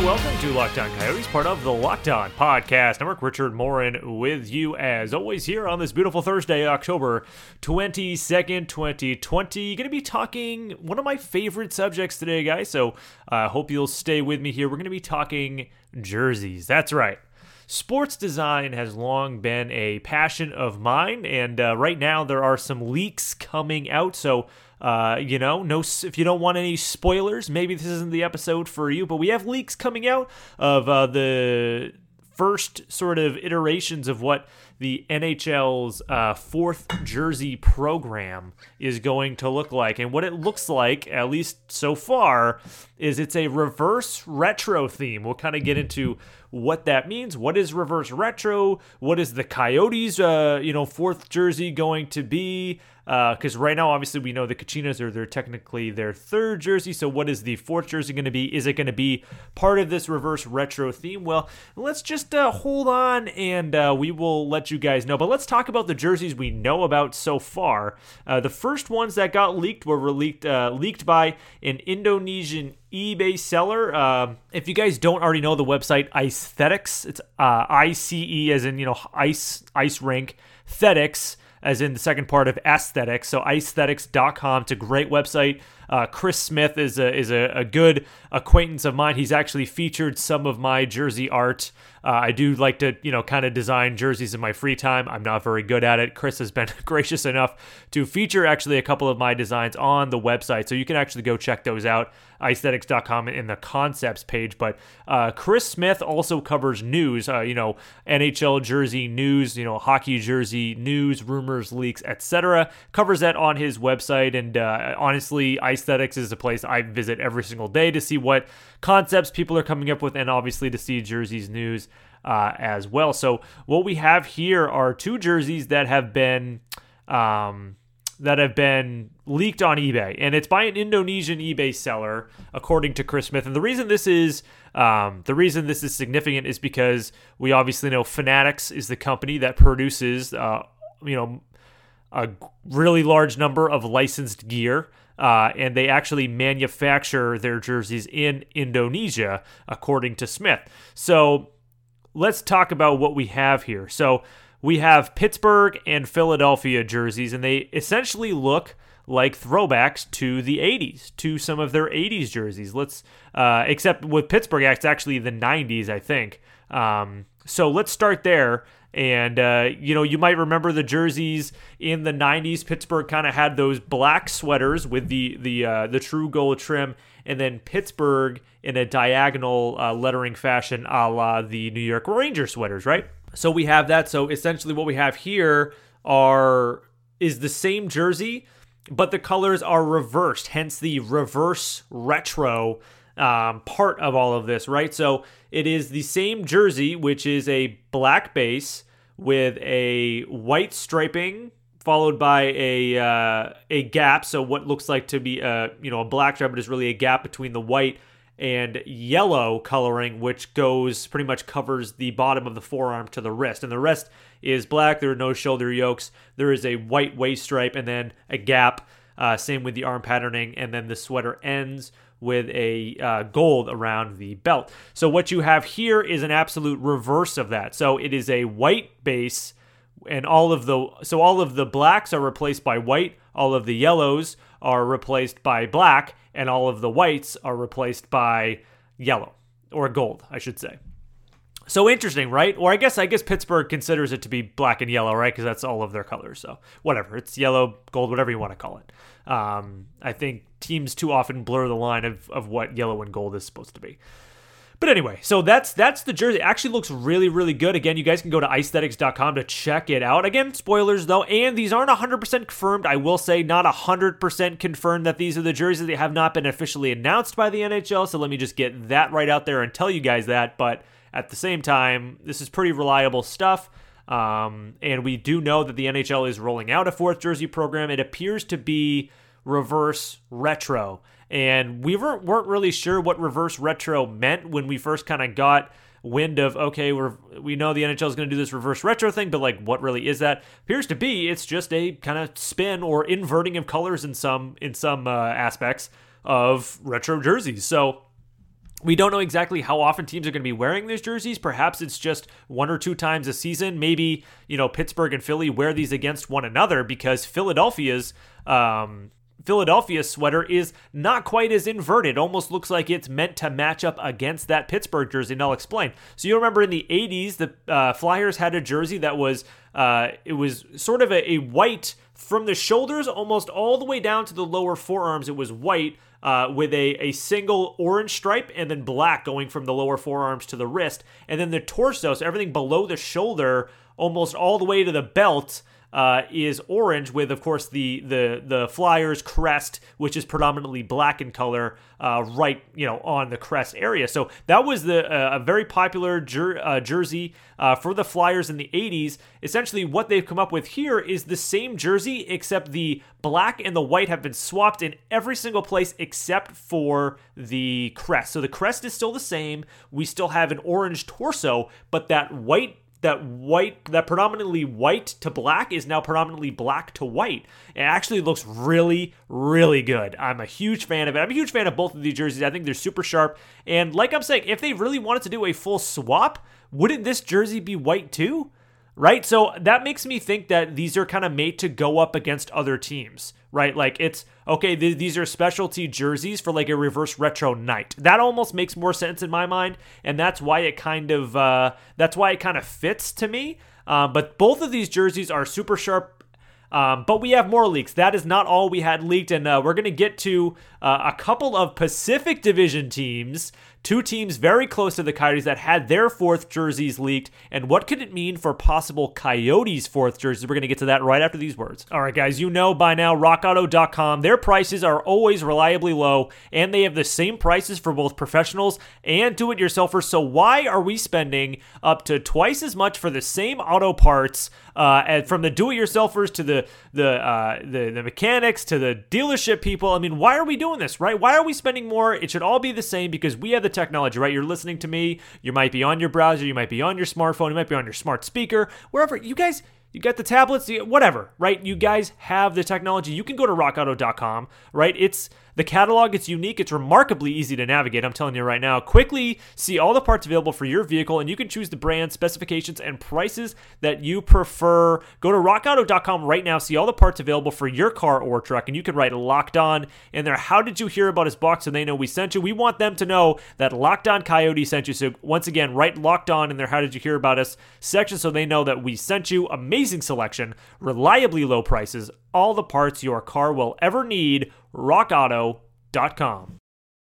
And welcome to Locked On Coyotes, part of the Locked On Podcast Network. Richard Morin with you as always here on this beautiful Thursday, October 22nd, 2020. Going to be talking one of my favorite subjects today, guys. So I uh, hope you'll stay with me here. We're going to be talking jerseys. That's right. Sports design has long been a passion of mine, and uh, right now there are some leaks coming out. So uh, you know, no, if you don't want any spoilers, maybe this isn't the episode for you. But we have leaks coming out of uh, the first sort of iterations of what the NHL's uh, fourth jersey program is going to look like. And what it looks like, at least so far, is it's a reverse retro theme. We'll kind of get into what that means. What is reverse retro? What is the Coyotes, uh, you know, fourth jersey going to be? Because uh, right now, obviously, we know the Kachinas are they're technically their third jersey. So, what is the fourth jersey going to be? Is it going to be part of this reverse retro theme? Well, let's just uh, hold on and uh, we will let you guys know. But let's talk about the jerseys we know about so far. Uh, the first ones that got leaked were leaked uh, leaked by an Indonesian eBay seller. Uh, if you guys don't already know the website Icethetics, it's uh, I C E as in you know ice ice rink Thetics as in the second part of aesthetics. So icethetics.com. It's a great website. Uh, Chris Smith is a is a, a, good acquaintance of mine. He's actually featured some of my jersey art. Uh, I do like to you know kind of design jerseys in my free time. I'm not very good at it. Chris has been gracious enough to feature actually a couple of my designs on the website, so you can actually go check those out. icethetics.com in the concepts page. But uh, Chris Smith also covers news. Uh, you know NHL jersey news. You know hockey jersey news, rumors, leaks, etc. Covers that on his website. And uh, honestly, I Icethetics is a place I visit every single day to see what concepts people are coming up with and obviously to see jerseys news uh, as well. So what we have here are two jerseys that have been um, that have been leaked on eBay, and it's by an Indonesian eBay seller, according to Chris Smith. And the reason this is um, the reason this is significant is because we obviously know Fanatics is the company that produces, uh, you know, a really large number of licensed gear uh, and they actually manufacture their jerseys in Indonesia, according to Smith. So let's talk about what we have here. So we have Pittsburgh and Philadelphia jerseys, and they essentially look like throwbacks to the 80s, to some of their 80s jerseys. Let's, uh, except with Pittsburgh, it's actually the 90s, I think. Um, so let's start there. And uh, you know, you might remember the jerseys in the '90s. Pittsburgh kind of had those black sweaters with the the uh, the true gold trim, and then Pittsburgh in a diagonal uh, lettering fashion, a la the New York Ranger sweaters, right? So we have that. So essentially, what we have here are is the same jersey, but the colors are reversed. Hence the reverse retro um, part of all of this, right? So it is the same jersey, which is a black base with a white striping followed by a uh, a gap. So what looks like to be a you know a black stripe, but is really a gap between the white and yellow coloring, which goes pretty much covers the bottom of the forearm to the wrist, and the rest is black. There are no shoulder yokes. There is a white waist stripe and then a gap. Uh, same with the arm patterning, and then the sweater ends with a uh, gold around the belt. So what you have here is an absolute reverse of that. So it is a white base and all of the so all of the blacks are replaced by white, all of the yellows are replaced by black and all of the whites are replaced by yellow or gold, I should say. So interesting, right? Or I guess I guess Pittsburgh considers it to be black and yellow, right? Because that's all of their colors. So whatever, it's yellow, gold, whatever you want to call it. Um, I think teams too often blur the line of, of what yellow and gold is supposed to be. But anyway, so that's that's the jersey. It actually looks really, really good. Again, you guys can go to icethetics.com to check it out. Again, spoilers though, and these aren't 100% confirmed. I will say not 100% confirmed that these are the jerseys. They have not been officially announced by the NHL, so let me just get that right out there and tell you guys that. But at the same time, this is pretty reliable stuff. Um, and we do know that the NHL is rolling out a fourth jersey program. It appears to be reverse retro. And we weren't, weren't really sure what reverse retro meant when we first kind of got wind of okay we're we know the NHL is going to do this reverse retro thing but like what really is that appears to be it's just a kind of spin or inverting of colors in some in some uh, aspects of retro jerseys so we don't know exactly how often teams are going to be wearing these jerseys. Perhaps it's just one or two times a season. Maybe, you know, Pittsburgh and Philly wear these against one another because Philadelphia's um, Philadelphia sweater is not quite as inverted. Almost looks like it's meant to match up against that Pittsburgh jersey. And I'll explain. So you remember in the 80s, the uh, Flyers had a jersey that was uh, it was sort of a, a white from the shoulders almost all the way down to the lower forearms. It was white uh, with a, a single orange stripe and then black going from the lower forearms to the wrist. And then the torso, so everything below the shoulder, almost all the way to the belt, uh, is orange with, of course, the the the Flyers crest, which is predominantly black in color, uh, right you know on the crest area. So that was the uh, a very popular jer- uh, jersey uh, for the Flyers in the 80s. Essentially, what they've come up with here is the same jersey, except the black and the white have been swapped in every single place except for the crest. So the crest is still the same. We still have an orange torso, but that white that white that predominantly white to black is now predominantly black to white. It actually looks really really good. I'm a huge fan of it. I'm a huge fan of both of these jerseys. I think they're super sharp. And like I'm saying, if they really wanted to do a full swap, wouldn't this jersey be white too? Right? So that makes me think that these are kind of made to go up against other teams right? Like it's okay, th- these are specialty jerseys for like a reverse retro night. That almost makes more sense in my mind, and that's why it kind of uh, that's why it kind of fits to me. Uh, but both of these jerseys are super sharp. Um, but we have more leaks. That is not all we had leaked, and uh, we're going to get to uh, a couple of Pacific Division teams Two teams very close to the Coyotes that had their fourth jerseys leaked. And what could it mean for possible Coyotes fourth jerseys? We're going to get to that right after these words. All right, guys, you know by now, rockauto.com, their prices are always reliably low, and they have the same prices for both professionals and do it yourselfers. So why are we spending up to twice as much for the same auto parts? Uh, from the do-it-yourselfers to the the, uh, the the mechanics to the dealership people. I mean, why are we doing this, right? Why are we spending more? It should all be the same because we have the technology, right? You're listening to me. You might be on your browser. You might be on your smartphone. You might be on your smart speaker. Wherever you guys you got the tablets, whatever, right? You guys have the technology. You can go to rockauto.com, right? It's the catalog, it's unique, it's remarkably easy to navigate. I'm telling you right now. Quickly see all the parts available for your vehicle, and you can choose the brand, specifications, and prices that you prefer. Go to rockauto.com right now, see all the parts available for your car or truck, and you can write locked on in there. How did you hear about us box so they know we sent you? We want them to know that Locked On Coyote sent you. So once again, write locked on in there. How did you hear about us section so they know that we sent you. Amazing selection, reliably low prices, all the parts your car will ever need. RockAuto.com.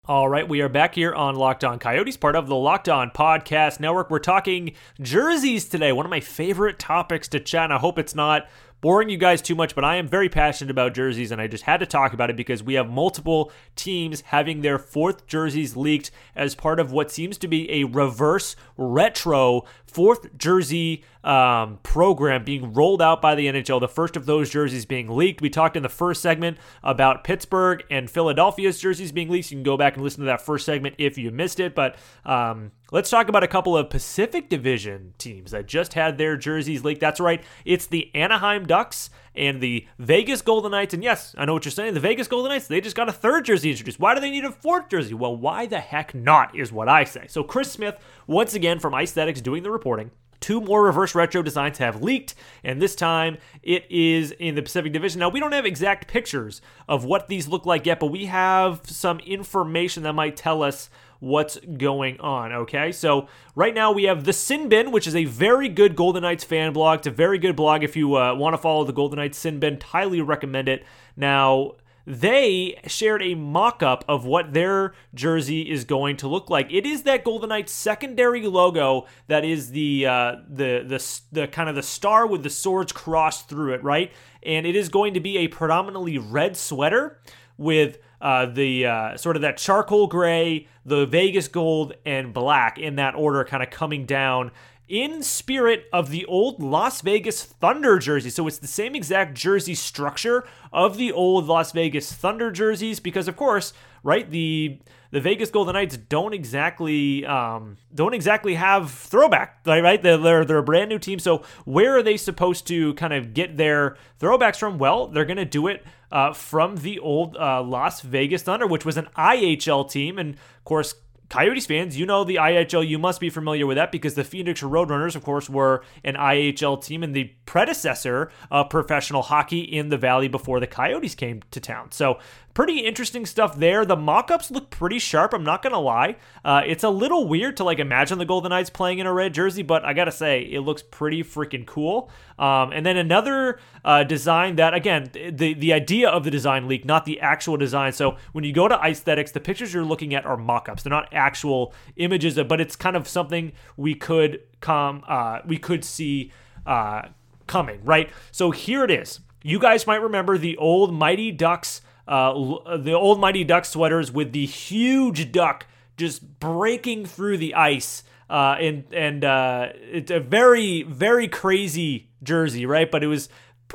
All right, we are back here on Locked On Coyotes, part of the Locked On Podcast Network. We're talking jerseys today, one of my favorite topics to chat. I hope it's not boring you guys too much, but I am very passionate about jerseys and I just had to talk about it because we have multiple teams having their fourth jerseys leaked as part of what seems to be a reverse retro fourth jersey um, program being rolled out by the NHL. The first of those jerseys being leaked. We talked in the first segment about Pittsburgh and Philadelphia's jerseys being leaked. You can go back and listen to that first segment if you missed it. But um, let's talk about a couple of Pacific Division teams that just had their jerseys leaked. That's right, it's the Anaheim Ducks and the Vegas Golden Knights. And yes, I know what you're saying. The Vegas Golden Knights, they just got a third jersey introduced. Why do they need a fourth jersey? Well, why the heck not, is what I say. So, Chris Smith, once again from Icethetics, doing the reporting. Two more reverse retro designs have leaked, and this time it is in the Pacific Division. Now, we don't have exact pictures of what these look like yet, but we have some information that might tell us what's going on. Okay, so right now we have the Sin Bin, which is a very good Golden Knights fan blog. It's a very good blog if you uh, want to follow the Golden Knights Sin Bin. Highly recommend it. Now, they shared a mock up of what their jersey is going to look like. It is that Golden Knights secondary logo that is the uh, the the the kind of the star with the swords crossed through it, right? And it is going to be a predominantly red sweater with uh, the uh, sort of that charcoal gray, the Vegas gold, and black in that order, kind of coming down in spirit of the old Las Vegas Thunder jersey. So it's the same exact jersey structure of the old Las Vegas Thunder jerseys because of course, right, the the Vegas Golden Knights don't exactly um, don't exactly have throwback, right? They're, they're, they're a brand new team. So where are they supposed to kind of get their throwbacks from? Well, they're going to do it uh, from the old uh, Las Vegas Thunder, which was an IHL team, and of course Coyotes fans, you know the IHL. You must be familiar with that because the Phoenix Roadrunners, of course, were an IHL team and the predecessor of professional hockey in the Valley before the Coyotes came to town. So pretty interesting stuff there. The mock-ups look pretty sharp. I'm not gonna lie. Uh, it's a little weird to like imagine the Golden Knights playing in a red jersey, but I gotta say it looks pretty freaking cool. Um, and then another uh, design that again the the idea of the design leak, not the actual design. So when you go to Icethetics, the pictures you're looking at are mock-ups. They're not actual images, but it's kind of something we could come uh, we could see uh, coming, right? So here it is. You guys might remember the old Mighty Ducks uh, the old Mighty Duck sweaters with the huge duck just breaking through the ice. Uh, and and uh, it's a very very crazy jersey, right? But it was,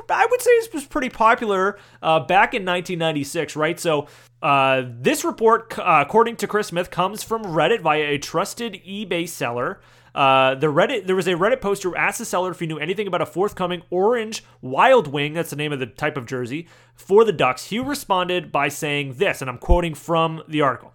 I would say, it was pretty popular uh, back in 1996, right? So uh, this report, uh, according to Chris Smith, comes from Reddit via a trusted eBay seller. Uh, the Reddit there was a Reddit poster who asked the seller if he knew anything about a forthcoming orange Wild Wing. That's the name of the type of jersey for the Ducks. He responded by saying this, and I'm quoting from the article.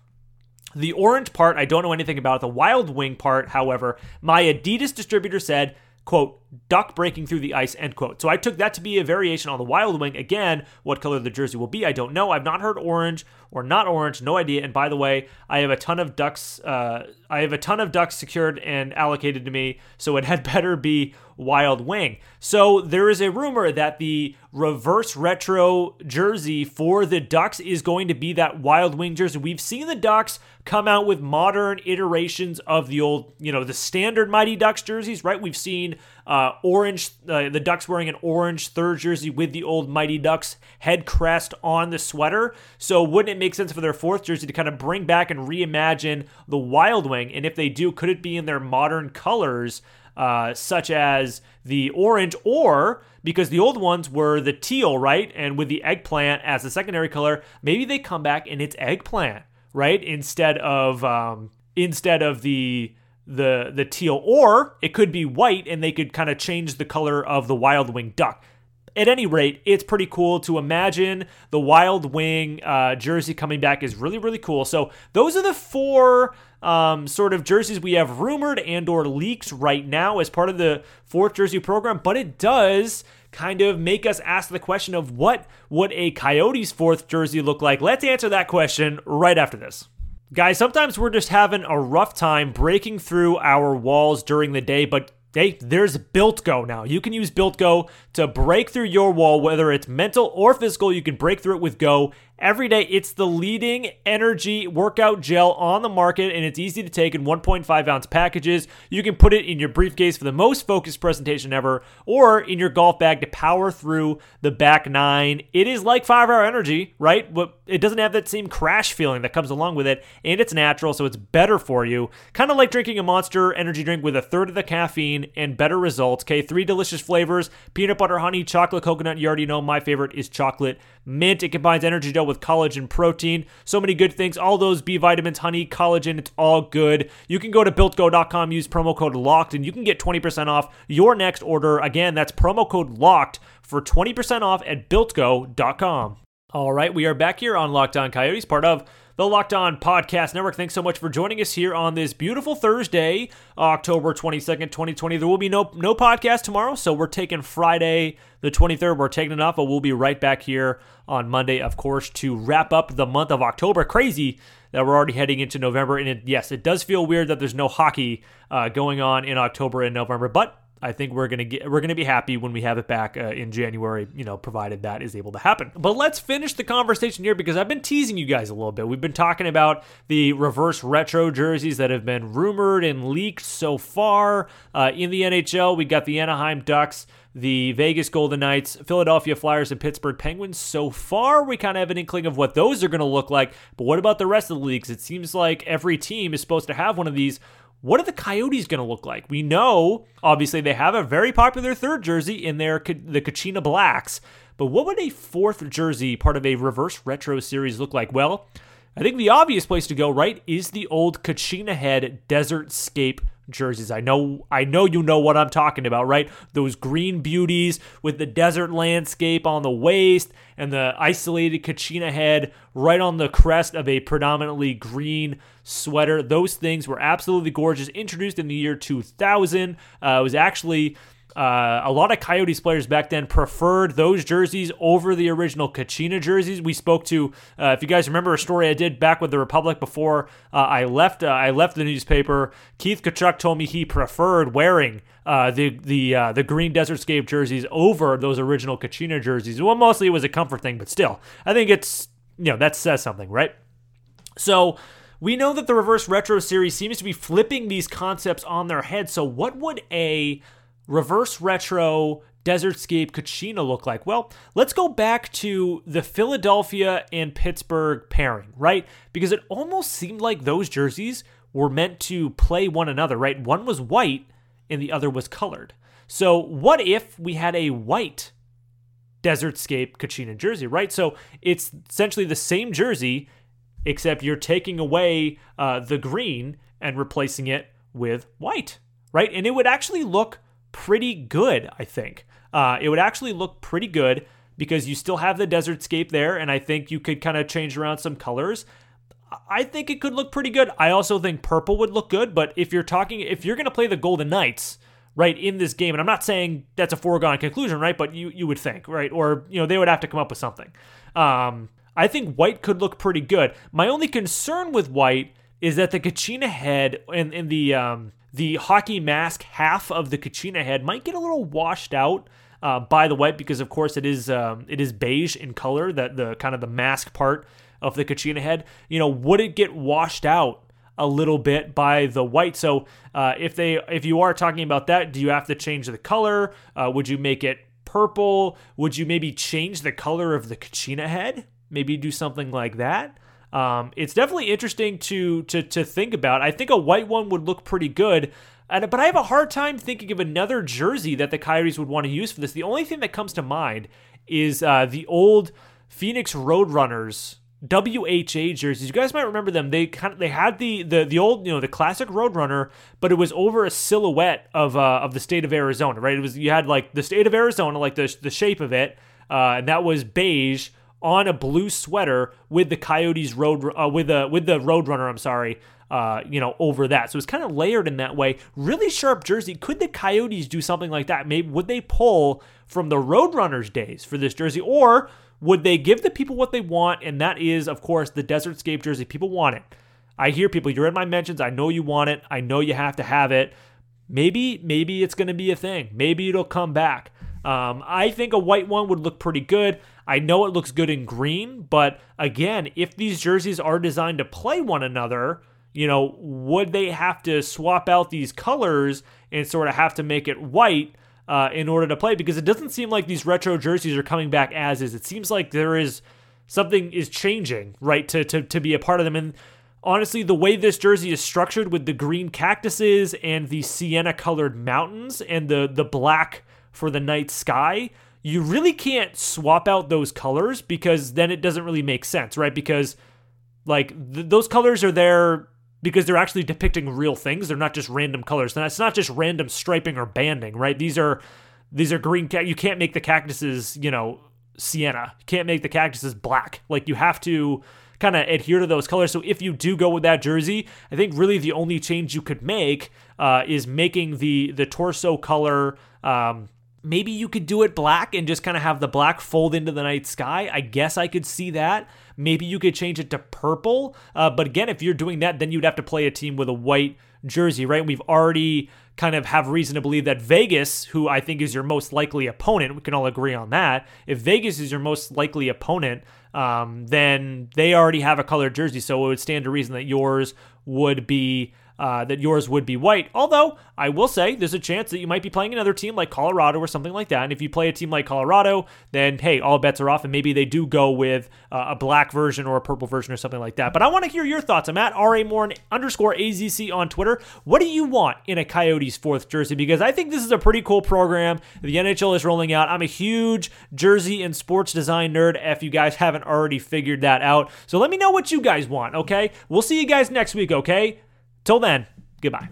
The orange part, I don't know anything about. The Wild Wing part, however, my Adidas distributor said quote, duck breaking through the ice, end quote. So I took that to be a variation on the Wild Wing. Again, what color the jersey will be, I don't know. I've not heard orange or not orange, no idea. And by the way, I have a ton of ducks. Uh, I have a ton of ducks secured and allocated to me, so it had better be Wild Wing. So there is a rumor that the reverse retro jersey for the Ducks is going to be that Wild Wing jersey. We've seen the Ducks come out with modern iterations of the old, you know, the standard Mighty Ducks jerseys, right? We've seen uh, orange, uh, the Ducks wearing an orange third jersey with the old Mighty Ducks head crest on the sweater. So wouldn't it make sense for their fourth jersey to kind of bring back and reimagine the Wild Wing? And if they do, could it be in their modern colors? Uh, such as the orange, or because the old ones were the teal, right? And with the eggplant as the secondary color, maybe they come back and it's eggplant, right? Instead of um, instead of the the the teal, or it could be white, and they could kind of change the color of the wild wing duck. At any rate, it's pretty cool to imagine the Wild Wing uh, jersey coming back is really really cool. So those are the four um, sort of jerseys we have rumored and or leaks right now as part of the fourth jersey program. But it does kind of make us ask the question of what would a Coyotes fourth jersey look like. Let's answer that question right after this. Guys, sometimes we're just having a rough time breaking through our walls during the day, but There's Built Go now. You can use Built Go to break through your wall, whether it's mental or physical. You can break through it with Go every day. It's the leading energy workout gel on the market, and it's easy to take in 1.5 ounce packages. You can put it in your briefcase for the most focused presentation ever, or in your golf bag to power through the back nine. It is like five hour energy, right? But it doesn't have that same crash feeling that comes along with it, and it's natural, so it's better for you. Kind of like drinking a monster energy drink with a third of the caffeine and better results. Okay, three delicious flavors peanut butter, honey, chocolate, coconut. You already know my favorite is chocolate mint. It combines energy gel with collagen protein. So many good things. All those B vitamins, honey, collagen, it's all good. You can go to builtgo.com, use promo code LOCKED, and you can get 20% off your next order. Again, that's promo code LOCKED for 20% off at builtgo.com. All right, we are back here on Locked On Coyotes, part of the Locked On Podcast Network. Thanks so much for joining us here on this beautiful Thursday, October 22nd, 2020. There will be no no podcast tomorrow, so we're taking Friday the 23rd. We're taking it off, but we'll be right back here on Monday, of course, to wrap up the month of October. Crazy that we're already heading into November, and it, yes, it does feel weird that there's no hockey uh, going on in October and November, but I think we're gonna get we're gonna be happy when we have it back uh, in January. You know, provided that is able to happen. But let's finish the conversation here because I've been teasing you guys a little bit. We've been talking about the reverse retro jerseys that have been rumored and leaked so far uh, in the NHL. We got the Anaheim Ducks the Vegas Golden Knights, Philadelphia Flyers, and Pittsburgh Penguins. So far, we kind of have an inkling of what those are going to look like. But what about the rest of the leagues? It seems like every team is supposed to have one of these what are the Coyotes going to look like? We know, obviously, they have a very popular third jersey in their the Kachina Blacks, but what would a fourth jersey, part of a reverse retro series, look like? Well, I think the obvious place to go, right, is the old Kachina Head Desert Scape jerseys. I know I know you know what I'm talking about, right? Those green beauties with the desert landscape on the waist and the isolated Kachina head right on the crest of a predominantly green sweater. Those things were absolutely gorgeous. Introduced in the year 2000. Uh, it was actually uh, a lot of Coyotes players back then preferred those jerseys over the original Kachina jerseys. We spoke to, uh, if you guys remember a story I did back with the Republic before uh, I left. Uh, I left the newspaper. Keith Tkachuk told me he preferred wearing uh, the the uh, the green Desertscape jerseys over those original Kachina jerseys. Well, mostly it was a comfort thing, but still, I think it's you know that says something, right? So. We know that the reverse retro series seems to be flipping these concepts on their head. So, what would a reverse retro Desertscape Kachina look like? Well, let's go back to the Philadelphia and Pittsburgh pairing, right? Because it almost seemed like those jerseys were meant to play one another, right? One was white and the other was colored. So, what if we had a white Desertscape Kachina jersey, right? So, it's essentially the same jersey, except you're taking away uh, the green and replacing it with white, right? And it would actually look pretty good, I think. Uh, it would actually look pretty good because you still have the desert scape there, and I think you could kind of change around some colors. I think it could look pretty good. I also think purple would look good, but if you're talking, if you're going to play the Golden Knights, right, in this game, and I'm not saying that's a foregone conclusion, right, but you, you would think, right, or, you know, they would have to come up with something. Um, I think white could look pretty good. My only concern with white is that the Kachina head and, and the, um, the hockey mask half of the Kachina head might get a little washed out uh, by the white because, of course, it is um, it is beige in color. That the kind of the mask part of the Kachina head. You know, would it get washed out? a little bit by the white. So uh, if they if you are talking about that, do you have to change the color? Uh, would you make it purple? Would you maybe change the color of the Kachina head? Maybe do something like that. Um, it's definitely interesting to to to think about. I think a white one would look pretty good. And, but I have a hard time thinking of another jersey that the Coyotes would want to use for this. The only thing that comes to mind is uh, the old Phoenix Roadrunners WHA jerseys. You guys might remember them. They kind of they had the the the old you know the classic Roadrunner, but it was over a silhouette of uh, of the state of Arizona. Right? It was you had like the state of Arizona, like the the shape of it, uh, and that was beige on a blue sweater with the Coyotes road uh, with the with the Roadrunner. I'm sorry, uh, you know, over that. So it's kind of layered in that way. Really sharp jersey. Could the Coyotes do something like that? Maybe would they pull from the Roadrunners days for this jersey, or would they give the people what they want? And that is, of course, the Desertscape jersey. People want it. I hear people. You're in my mentions. I know you want it. I know you have to have it. Maybe, maybe it's going to be a thing. Maybe it'll come back. Um, I think a white one would look pretty good. I know it looks good in green, but again, if these jerseys are designed to play one another, you know, would they have to swap out these colors and sort of have to make it white uh, in order to play? Because it doesn't seem like these retro jerseys are coming back as is. It seems like there is something is changing, right, to to to be a part of them. And honestly, the way this jersey is structured with the green cactuses and the sienna colored mountains and the the black for the night sky you really can't swap out those colors because then it doesn't really make sense, right? Because like th- those colors are there because they're actually depicting real things. They're not just random colors. And it's not just random striping or banding, right? These are these are green. You can't make the cactuses, you know, sienna. You can't make the cactuses black. Like you have to kind of adhere to those colors. So if you do go with that jersey, I think really the only change you could make uh, is making the the torso color. Um, Maybe you could do it black and just kind of have the black fold into the night sky. I guess I could see that. Maybe you could change it to purple. Uh, but again, if you're doing that, then you'd have to play a team with a white jersey, right? We've already kind of have reason to believe that Vegas, who I think is your most likely opponent, we can all agree on that. If Vegas is your most likely opponent, um, then they already have a colored jersey. So it would stand to reason that yours would be uh, that yours would be white. Although I will say there's a chance that you might be playing another team like Colorado or something like that. And if you play a team like Colorado, then hey, all bets are off, and maybe they do go with uh, a black version or a purple version or something like that. But I want to hear your thoughts. I'm at ra underscore azc on Twitter. What do you want in a Coyotes fourth jersey? Because I think this is a pretty cool program. The NHL is rolling out. I'm a huge jersey and sports design nerd. If you guys haven't already figured that out, so let me know what you guys want. Okay, we'll see you guys next week. Okay. Till then, goodbye.